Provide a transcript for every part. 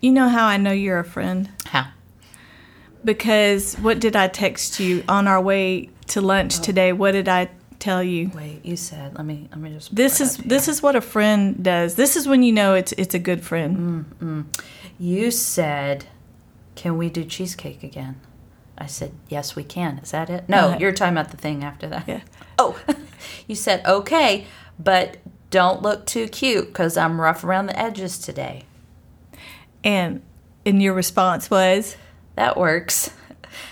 You know how I know you're a friend? How? Because what did I text you on our way to lunch today? What did I tell you? Wait, you said. Let me. Let me just. This is this is what a friend does. This is when you know it's it's a good friend. You said, "Can we do cheesecake again?" I said, "Yes, we can." Is that it? No, Uh, you're talking about the thing after that. Yeah. Oh, you said okay, but don't look too cute because I'm rough around the edges today. And and your response was, That works.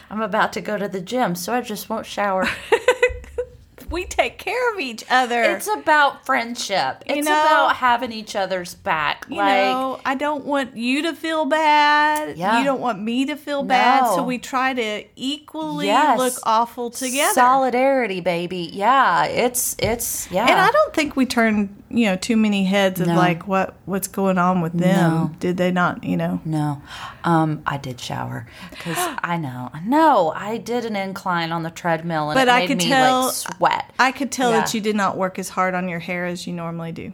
I'm about to go to the gym, so I just won't shower. "We take care of each other." It's about friendship. You It's know- about having each other's back. you like, know, I don't want you to feel bad. Yeah. You don't want me to feel bad. So we try to equally Yes. look awful together. solidarity, baby. Yeah, it's it's yeah. And I don't think we turn, you know, too many heads of No. like what what's going on with them. No. Did they not, you know? No, um, I did shower because I know, I know, I did an incline on the treadmill and But it I made could me tell- like sweat. I could tell Yeah. that you did not work as hard on your hair as you normally do.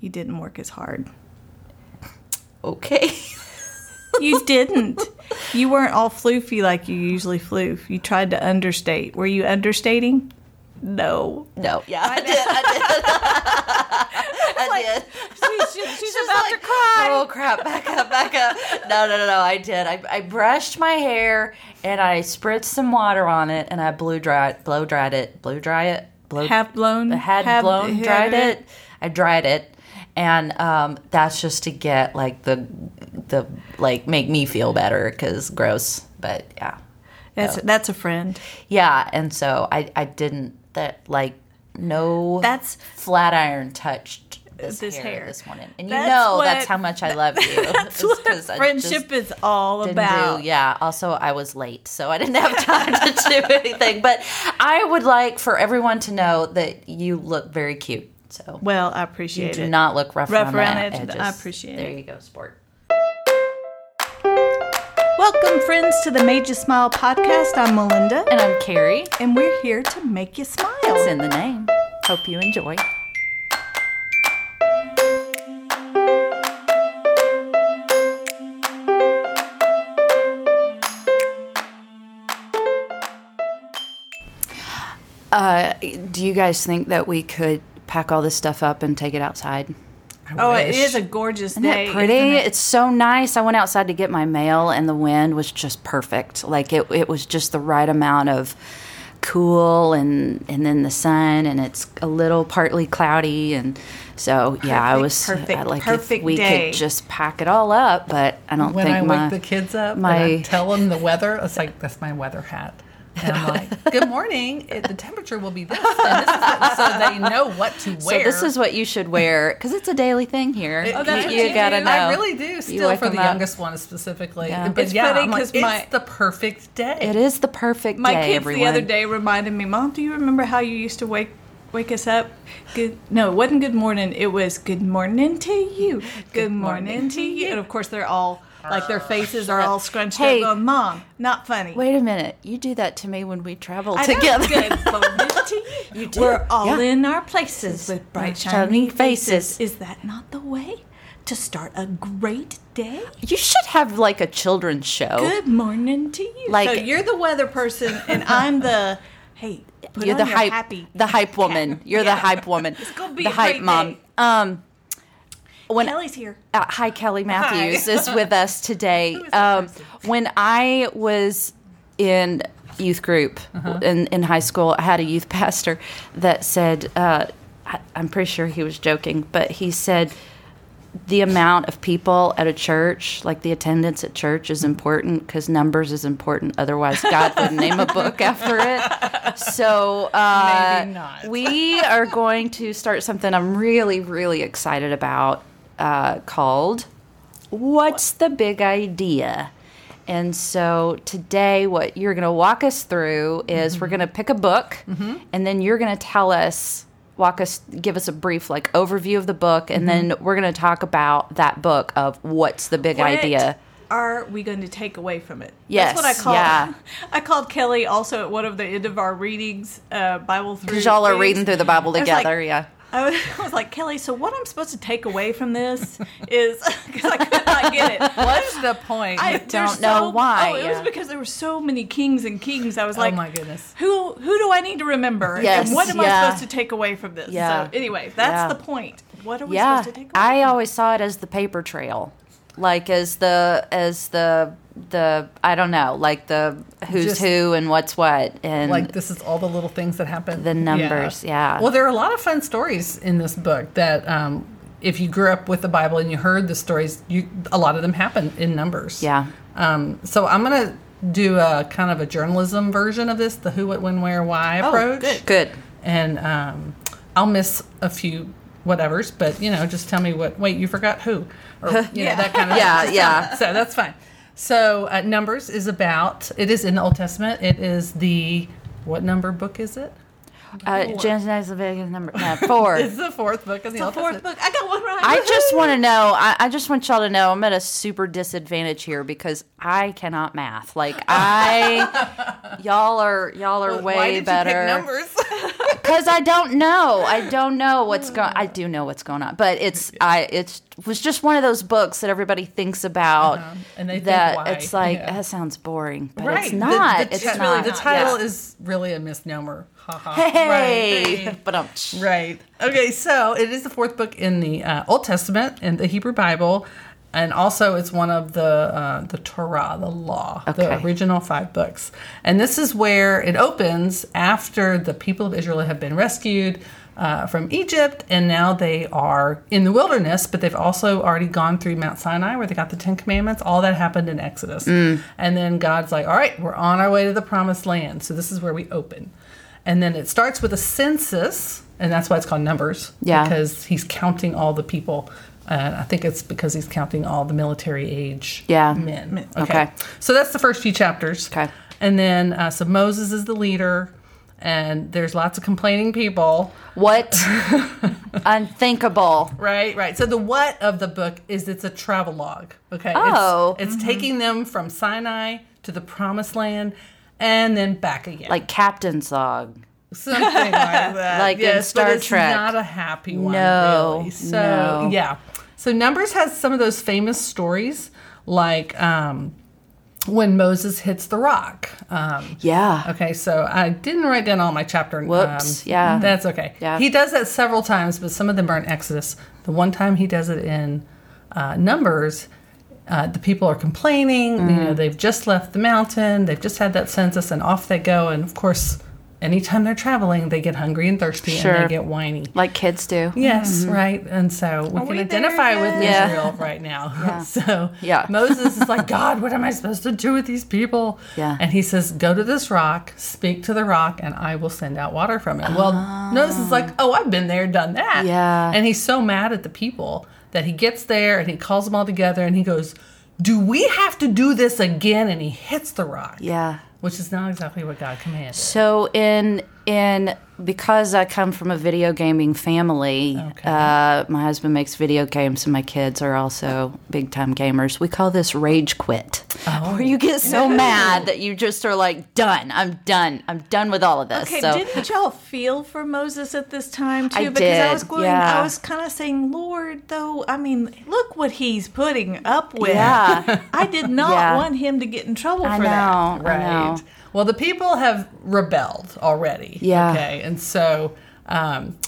You didn't work as hard. Okay, You didn't. you weren't all floofy like you usually floof. You tried to understate. Were you understating? No. no, yeah, I did, I did, I did. She's, she's about like, to cry. Oh crap! Back up, back up. No, no, no, no. I did. I, I brushed my hair and I spritzed some water on it and I blow dried, blow dried it, blow dry it, blow Half blown. I had have- blown have dried it. I dried it, and um, that's just to get like the the like make me feel better because gross. But yeah, That's that's a friend. yeah. And so I I didn't that like no That's flat iron touched this, This hair, hair. this morning, and you That's know what- that's how much I love you. that's what friendship is all about. do- yeah. Also, I was late, so I didn't have time to do anything. But I would like for everyone to know that you look very cute. So Well, I appreciate you appreciate do not look rough, Rough around, around the edges. edges. I appreciate there it. There you go, sport. Welcome, friends, to the Made You Smile podcast. I'm Melinda, And I'm Carrie. and we're here to make you smile. It's in the name. Hope you enjoy. Uh, do you guys think that we could pack all this stuff up and take it outside? Oh, it is a gorgeous Isn't day. it pretty? isn't it? It's so nice. I went outside to get my mail, and the wind was just perfect. Like it, it was just the right amount of cool, and and then the sun, and it's a little partly cloudy, and so yeah, I was perfect, I like perfect if we day. could just pack it all up, but I don't think when think I my wake the kids up my- and I tell them the weather, it's like that's my weather hat. And I'm like, "Good morning. It, the temperature will be this, and this is what, so they know what to wear. so this is what you should wear because it's a daily thing here. It- Oh, that's you, what you you gotta do. know. I really do. Still for the up. youngest one specifically. Yeah. But It's yeah, funny I'm like, 'cause my- it's the perfect day. It is the perfect day. My day. kids everyone. the other day reminded me, Mom, do you remember how you used to wake wake us up? Good. No, it wasn't good morning. It was good morning to you. Good, morning, to you. And of course, they're all like their faces are all scrunched Hey. up. Going, Mom, not funny. Wait a minute. You do that to me when we travel I together. Good morning to you. You do. We're all Yeah. in our places with bright, Shiny shiny faces. faces. Is that not the way to start a great day? You should have like a children's show. Good morning to you. Like- so you're the weather person, and I'm the hey. Put You're on the your hype, happy. the hype woman. You're Yeah. the hype woman. It's gonna be the a hype great mom. day. Um, when Kelly's here. uh, hi Kelly Matthews is with us today. Um, when I was in youth group Uh-huh. in, in high school, I had a youth pastor that said, uh, I, I'm pretty sure he was joking, but he said the amount of people at a church, like the attendance at church, is important because numbers is important. Otherwise, God would name a book after it. So uh, we are going to start something I'm really, really excited about uh, called What's the Big Idea? And so today, what you're going to walk us through is we're going to pick a book, and then you're going to tell us, walk us, give us a brief like overview of the book, and then we're going to talk about that book of what's the big What idea. Are we going to take away from it? Yes, That's what I called. yeah. I called Kelly also at one of the end of our readings, uh, Bible through. Because y'all are reading through the Bible was like, together, yeah. I was, I was like, Kelly, so what I'm supposed to take away from this is because I could not get it. What's the point? I don't there's know why, Oh, it was because there were so many kings and kings. I was oh like, oh my goodness. who who do I need to remember? Yes, and what am yeah. I supposed to take away from this? Yeah. So anyway, that's Yeah. the point. What are we yeah, supposed to take away? I always saw it as the paper trail, like as the as the the I don't know, like the who's Just- who and what's what, and Like this is all the little things that happen. The numbers, yeah. Well, there are a lot of fun stories in this book that um, if you grew up with the Bible and you heard the stories, you a lot of them happen in numbers. Yeah. Um, so I'm gonna do a kind of a journalism version of this, the who, what, when, where, why approach. good. good. And um, I'll miss a few whatevers, but you know, just tell me what. Wait, you forgot who, or you know Yeah. that kind of. Yeah, yeah. So that's fine. So uh, numbers is about. It is in the Old Testament. It is the what number book is it? Uh, Genesis, Leviticus, number no, four. It's the fourth book of the, the Old fourth Testament. book. I got one right. I just want to know. I, I just want y'all to know I'm at a super disadvantage here because I cannot math. Like I, y'all are y'all are Well, way Why did better. you pick numbers? Because I don't know. I don't know what's going. I do know what's going on, but it's I. It was just one of those books that everybody thinks about. Uh-huh. And they think that why. it's like Yeah. that sounds boring, but right. it's not. The, it's ti- not. The title Yeah. is really a misnomer. Ha ha. Hey, Right. but Right. Okay, so it is the fourth book in the uh, Old Testament in the Hebrew Bible, and also it's one of the uh, the Torah, the law, the original five books. And this is where it opens after the people of Israel have been rescued. Uh, from Egypt, and now they are in the wilderness, but they've also already gone through Mount Sinai where they got the Ten Commandments. All that happened in Exodus. And then God's like, all right, we're on our way to the promised land. So this is where we open. And then it starts with a census, and that's why it's called numbers. Yeah. Because he's counting all the people. And I think it's because he's counting all the military age Yeah. men. Mm-hmm. Okay. So that's the first few chapters. Okay. And then, uh, so Moses is the leader, and there's lots of complaining people. what? Unthinkable. Right, right. So the what of the book is it's a travel log. Okay. Oh. It's, it's taking them from Sinai to the promised land and then back again. Like Captain's Log. Something like that. Like in Star but it's Trek. not a happy one, No, really. So no. yeah. So Numbers has some of those famous stories, like um, when Moses hits the rock. Um, Yeah. Okay, so I didn't write down all my chapter. um, Whoops, yeah. That's okay. Yeah. He does that several times, but some of them are in Exodus. The one time he does it in uh, Numbers, uh, the people are complaining. You Mm. know, they've just left the mountain. They've just had that census, and off they go. And of course, anytime they're traveling, they get hungry and thirsty, Sure. and they get whiny. Like kids do. Yes, mm-hmm. right. And so we Are can we identify with yet? Yeah. Israel right now. so Yeah. Moses is like, God, what am I supposed to do with these people? Yeah. And he says, Go to this rock, speak to the rock, and I will send out water from it. Well, ah. Moses is like, Oh, I've been there, done that. Yeah. And he's so mad at the people that he gets there and he calls them all together and he goes, Do we have to do this again? And he hits the rock. Yeah. Which is not exactly what God commanded. So in in because I come from a video gaming family, Okay. uh, my husband makes video games and my kids are also big time gamers. We call this rage quit, Oh. where you get so mad that you just are like, done. I'm done. I'm done with all of this. Okay, so didn't y'all feel for Moses at this time too? I because I was going, yeah. I was kind of saying, Lord, though. I mean, look what he's putting up with. Yeah. I did not Yeah. want him to get in trouble I for know, that. I know. Right. Well, the people have rebelled already. Yeah. Okay. And so, um,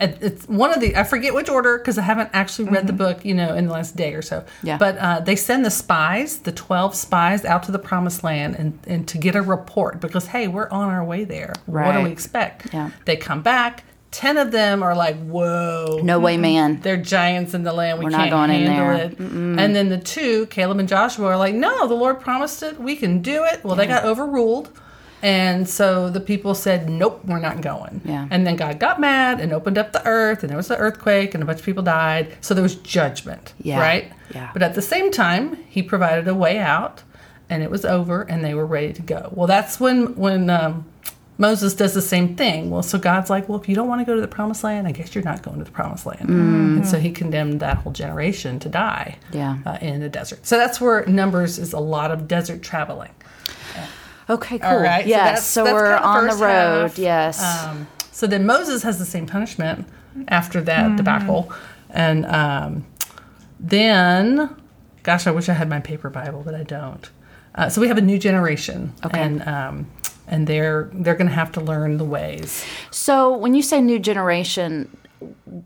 it's one of the I forget which order because I haven't actually read the book, you know, in the last day or so. Mm-hmm. Yeah. But uh, they send the spies, the twelve spies, out to the promised land and, and to get a report because hey, we're on our way there. Right. What do we expect? Yeah. They come back. Ten of them are like, "Whoa, no way, man. they're giants in the land. We We're not can't going in there. it. And then the two, Caleb and Joshua, are like, no, the Lord promised it. We can do it. Well, they got overruled. And so the people said, nope, we're not going. Yeah. And then God got mad and opened up the earth, and there was an earthquake, and a bunch of people died. So there was judgment, Yeah. right? Yeah. But at the same time, He provided a way out, and it was over, and they were ready to go. Well, that's when when um, Moses does the same thing. Well, so God's like, well, if you don't want to go to the promised land, I guess you're not going to the promised land. And so he condemned that whole generation to die Yeah. uh, in the desert. So that's where Numbers is a lot of desert traveling. Okay, cool. All right. Yes. that's- So, that's we're kinda on the road. half. Yes. Um, so then Moses has the same punishment after that debacle. And um, then, gosh, I wish I had my paper Bible, but I don't. Uh, so we have a new generation, Okay. and um, and they're they're going to have to learn the ways. So when you say new generation,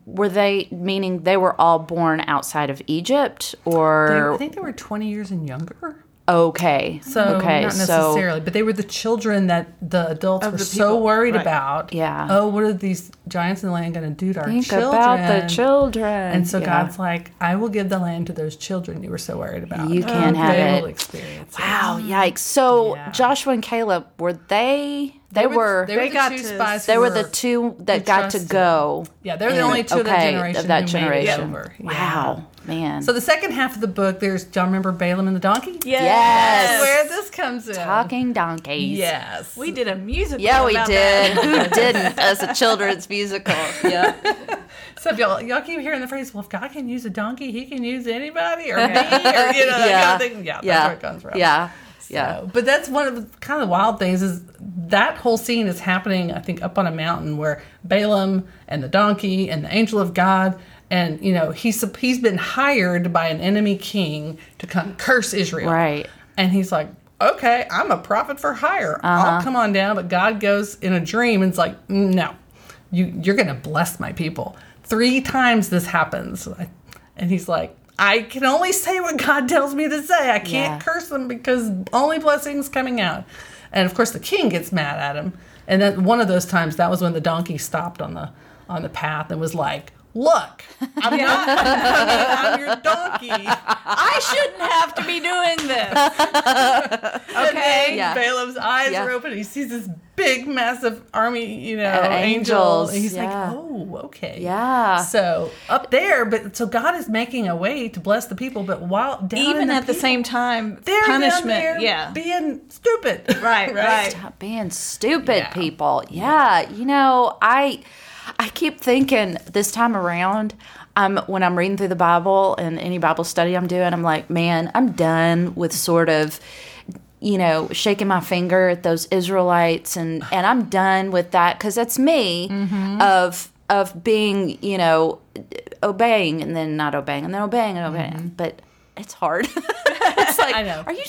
were they meaning they were all born outside of Egypt They, or I think they were twenty years and younger. Okay? So okay, not so necessarily, but they were the children that the adults were the so worried right. about. Yeah. Oh, what are these giants in the land going to do to our think children? about the children. And so Yeah. God's like, I will give the land to those children you were so worried about. You can't oh, have they it. will experience it. Wow, yikes! So Yeah. Joshua and Caleb were they? They, were. They, were They the got two to- spies. They who were the two that who got to go. Yeah, they're the only two of that generation Of that who made it generation. over. Yeah. Wow, man. So the second half of the book, there's. Do y'all remember Balaam and the donkey? Yes. That's where this comes in. Talking donkeys. Yes. We did a musical. Yeah, we about did. that. Who didn't as a children's musical? Yeah. So if y'all y'all keep hearing the phrase, "Well, if God can use a donkey, He can use anybody," or me, or you know, that yeah. kind of thing. Yeah, that's yeah. where it comes from. Yeah. Yeah. So, but that's one of the kind of wild things is that whole scene is happening, I think, up on a mountain where Balaam and the donkey and the angel of God, and you know, he's he's been hired by an enemy king to come curse Israel. Right. And he's like, okay, I'm a prophet for hire. Uh-huh. I'll come on down. But God goes in a dream and it's like, "Mm, no, you you're gonna bless my people. Three times this happens, and he's like. I can only say what God tells me to say. I can't Yeah. curse them because only blessings coming out. And of course, the king gets mad at him. And then one of those times, that was when the donkey stopped on the on the path and was like, "Look, I'm not. I mean, I'm your donkey." I shouldn't have to be doing this. Okay. Yeah. Balaam's eyes Yeah. are open. He sees this big, massive army, you know, Uh, angels. angels, And he's yeah. like, oh, okay. Yeah. So up there, but so God is making a way to bless the people, but while Even the at the same time, they're down punishment. there yeah. being stupid. Right, right. Stop being stupid, people. Yeah, you know, I I keep thinking this time around, um, when I'm reading through the Bible and any Bible study I'm doing, I'm like, man, I'm done with sort of you know shaking my finger at those israelites and and i'm done with that because that's me Mm-hmm. of of being you know obeying and then not obeying and then obeying and obeying but it's hard it's like Mm-hmm. I know. are you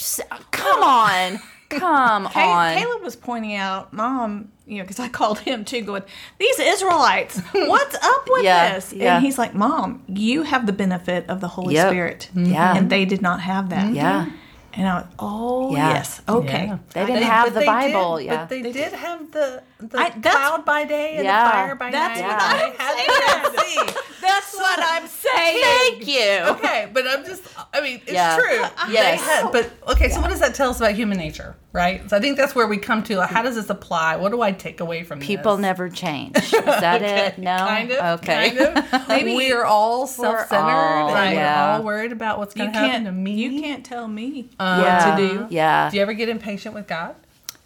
come on come on Caleb was pointing out, Mom, you know, because I called him too, going, These Israelites, what's up with Yeah, this? yeah. And he's like, Mom, you have the benefit of the Holy Yep. Spirit. Yeah. And they did not have that. Mm-hmm. Yeah. And I went, Oh, Yeah. yes. Okay. Yeah. They didn't have the Bible, did, yeah. But they did have the, the I- cloud by day and Yeah. the fire by That's night. what and I'm saying. the Red That's what I'm saying. Thank you. Okay, but I'm just, I mean, it's Yeah. true. Yes. Had- but, okay, so what does that tell us about human nature, right? So I think that's where we come to, like, how does this apply? What do I take away from People this? never change. Is that Okay, it? No. Kind of. Okay. Kind of. Maybe we're all self-centered all- and yeah. we're all worried about what's going to happen to me. you can't tell me uh, Yeah. what to do. Yeah. Do you ever get impatient with God?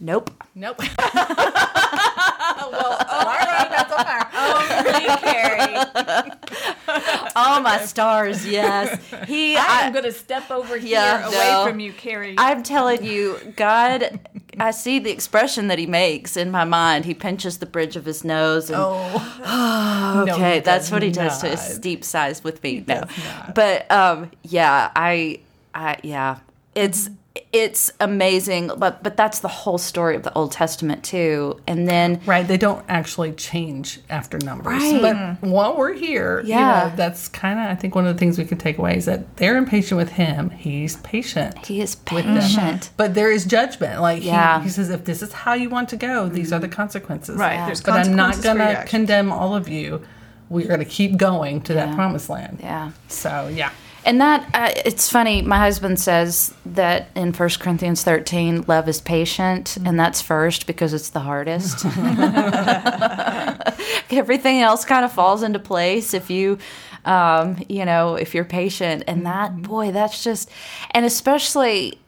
Nope. Nope. well, all right, that's all right. Oh, Carrie. Oh my stars, yes. He I am going to step over here Yeah, away no. from you, Carrie. I'm telling you, God I see the expression that he makes in my mind. He pinches the bridge of his nose and Oh. No, okay, he that's what he does to his deep sighs with me. no, does not. but um, yeah, I, I, yeah, it's it's amazing. But but that's the whole story of the Old Testament too. And then Right, they don't actually change after numbers. Right. But while we're here, Yeah. you know, that's kind of I think one of the things we can take away is that they're impatient with him. He's patient. he is patient. But there is judgment. Like Yeah. he, he says, if this is how you want to go, these are the mm-hmm. consequences. Right, Yeah. there's but I'm not consequences for your gonna condemn all of you. We're gonna keep going to Yeah. that promised land. Yeah. So yeah. And that uh, it's funny. My husband says that in 1 Corinthians 13, love is patient, and that's first because it's the hardest. Everything else kind of falls into place if you, um, you know, if you're patient. And that, boy, that's just, and especially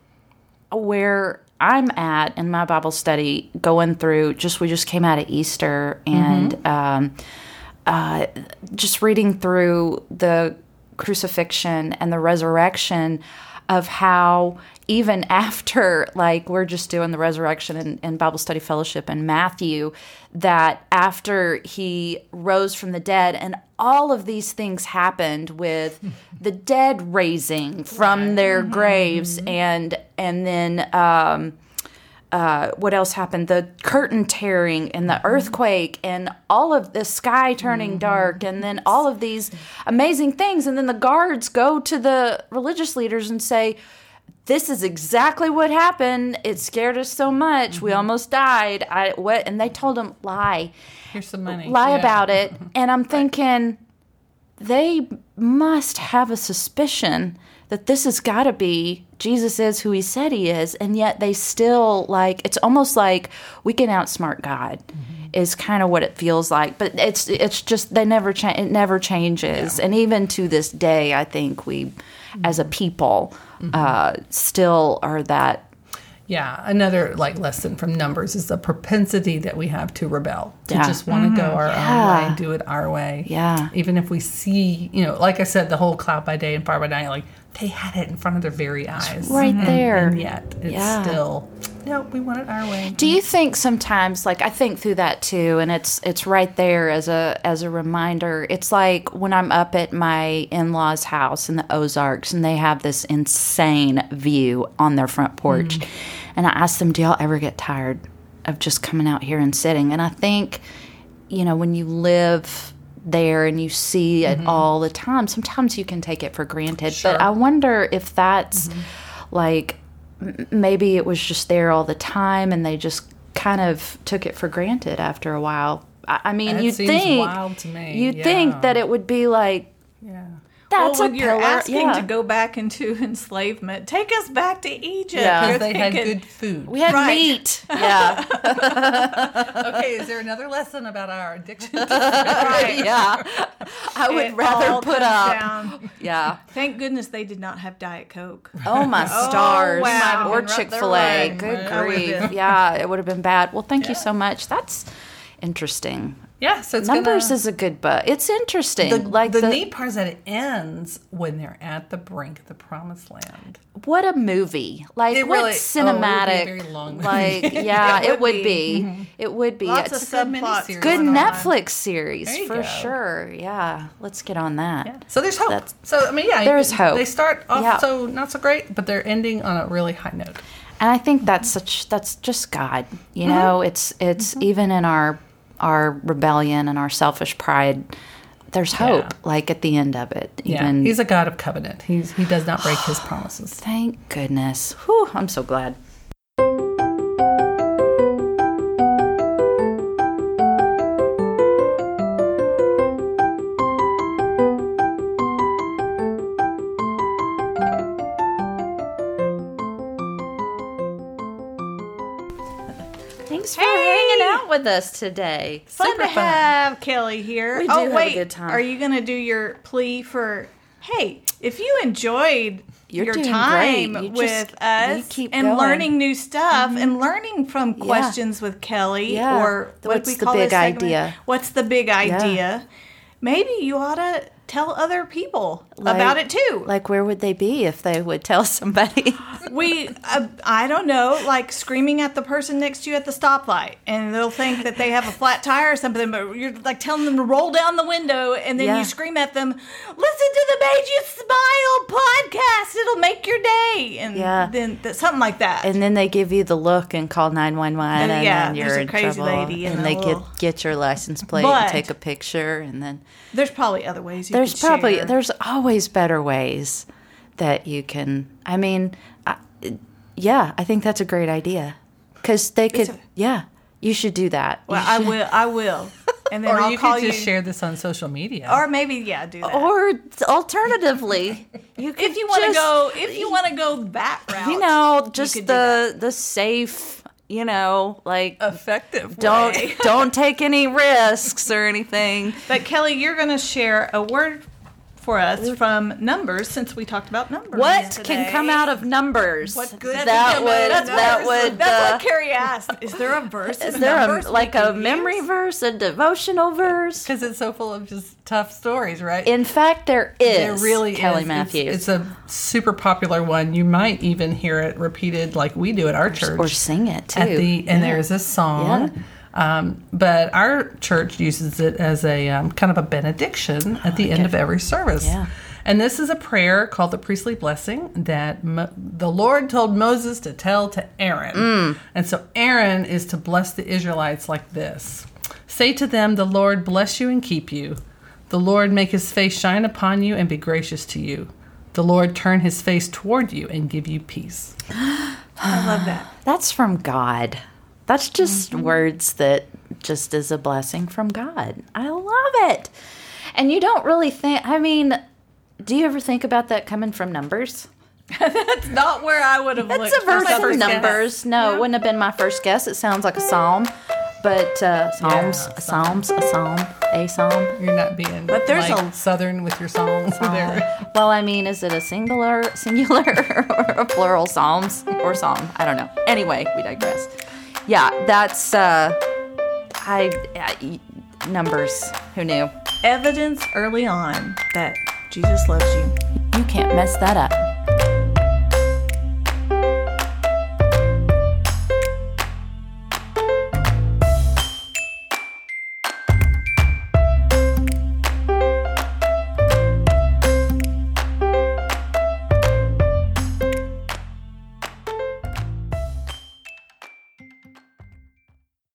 where I'm at in my Bible study, going through just we just came out of Easter and um, uh, just reading through the crucifixion and the resurrection of how even after like we're just doing the resurrection and, and bible study fellowship and matthew that after he rose from the dead and all of these things happened with the dead raising from their graves and and then um uh, what else happened? The curtain tearing and the mm-hmm. earthquake and all of the sky turning mm-hmm. dark and then all of these amazing things. And then the guards go to the religious leaders and say, this is exactly what happened. It scared us so much. We mm-hmm. almost died. I what? And they told him lie, Here's some money. lie Yeah. about it. And I'm thinking they must have a suspicion that this has got to be Jesus is who he said he is, and yet they still like it's almost like we can outsmart God. Mm-hmm. Is kind of what it feels like, but it's it's just they never change. It never changes, and even to this day, I think we, as a mm-hmm. people, mm-hmm. uh, still are that. Yeah, another like lesson from numbers is the propensity that we have to rebel, to Yeah. just want to go our own way and do it our way. Yeah. Even if we see, you know, like I said, the whole cloud by day and fire by night, like they had it in front of their very eyes. right mm-hmm. there. And yet it's Yeah. still, no, we want it our way. Do you think sometimes like I think through that too and it's it's right there as a as a reminder. It's like when I'm up at my in-laws house in the Ozarks and they have this insane view on their front porch. Mm-hmm. And I ask them, "Do y'all ever get tired of just coming out here and sitting?" And I think you know, when you live there and you see it mm-hmm. all the time, sometimes you can take it for granted. Sure. But I wonder if that's mm-hmm. like maybe it was just there all the time and they just kind of took it for granted after a while. I, I mean, That you'd think wild to me, you'd yeah. think that it would be like Yeah. That's well, a when you're pillar. asking yeah. to go back into enslavement, take us back to Egypt. Yeah. You're Because they had good food. we had Right. meat. Yeah, okay, is there another lesson about our addiction? to right. yeah. I would It rather all put comes up. down. Yeah. Thank goodness they did not have Diet Coke. Oh my oh, stars! wow. Or Chick been Fil A. right Good there, right? That would've grief! Yeah, it would have been bad. Well, thank you so much. That's interesting. Yeah, so it's Numbers gonna, is a good book. It's interesting. the, like the, the, neat part is that it ends when they're at the brink of the promised land. what a movie! Like It what really- oh, it would be a cinematic? very long movie. like yeah, It it would would be. be. It would be. Lots It's of good subplots. good going on. Netflix series for go. sure. Yeah, let's get on that. So there's hope. That's- so I mean, yeah, there is hope. They start off Yeah. so not so great, but they're ending on a really high note. And I think that's such that's just God. You Mm-hmm. know, it's it's even in our our rebellion and our selfish pride. There's hope, Yeah. like at the end of it. Yeah, Even he's a God of covenant. He's he does not break his promises. thank goodness. Whew, I'm so glad. Thanks for hanging out with us today. Fun Super to fun. have Kelly here. We oh wait, good time. are you going to do your plea for? Hey, if you enjoyed You're your time. You with just- us and going. Mm-hmm. learning new stuff and learning from questions with Kelly Yeah. or what What's we the call big this idea? What's the big idea? Maybe you ought to tell other people about it too. Like, where would they be if they would tell somebody? we uh, i don't know like screaming at the person next to you at the stoplight and they'll think that they have a flat tire or something but you're like telling them to roll down the window and then Yeah. you scream at them listen the made you smile podcast. It'll make your day. And Yeah. then th- something like that. And then they give you the look and call 911 and yeah, then you're a in crazy trouble. lady and and they little- get get your license plate But- and take a picture and then there's probably other ways you there's probably share. there's always better ways that you can i mean I, yeah i think that's a great idea. Because they could a- yeah you should do that. Well i will i will and then Or i'll you call could you just share this on social media. or maybe yeah do that or alternatively you could if you want to go if you want to go that route you know just could the the safe you know like effective. don't way. don't take any risks or anything But Kelly, you're going to share a word for us from numbers since we talked about numbers. What today. can come out of numbers? What good that would of that would That's uh, what Carrie asked. Is there a verse? is there a like a memory use? verse, a devotional verse? Because it's so full of just tough stories, right? In fact, there is. There really Kelly is. Matthews. It's, it's a super popular one. You might even hear it repeated like we do at our church. or sing it too. at the and there's a song. Um, but our church uses it as a um, kind of a benediction at the end of every service. Yeah. And this is a prayer called the priestly blessing that Mo- the Lord told Moses to tell to Aaron. Mm. And so Aaron is to bless the Israelites like this Say to them, The Lord bless you and keep you. The Lord make his face shine upon you and be gracious to you. The Lord turn his face toward you and give you peace. I love that. That's from God. That's just Mm-hmm. words that just is a blessing from God. I love it. And you don't really think, I mean, do you ever think about that coming from numbers? That's not where I would have It's looked. a verse from of first guess. numbers. No, it wouldn't have been my first guess. It sounds like a psalm. But uh, psalms, Yeah, a psalms, a psalm, a psalm. You're not being But there's like, a- southern with your songs there. Well, I mean, is it a singular, singular, or a plural psalms or psalm? I don't know. Anyway, we digress. Yeah, that's uh, I, I numbers. Who knew? Evidence early on that Jesus loves you. You can't mess that up.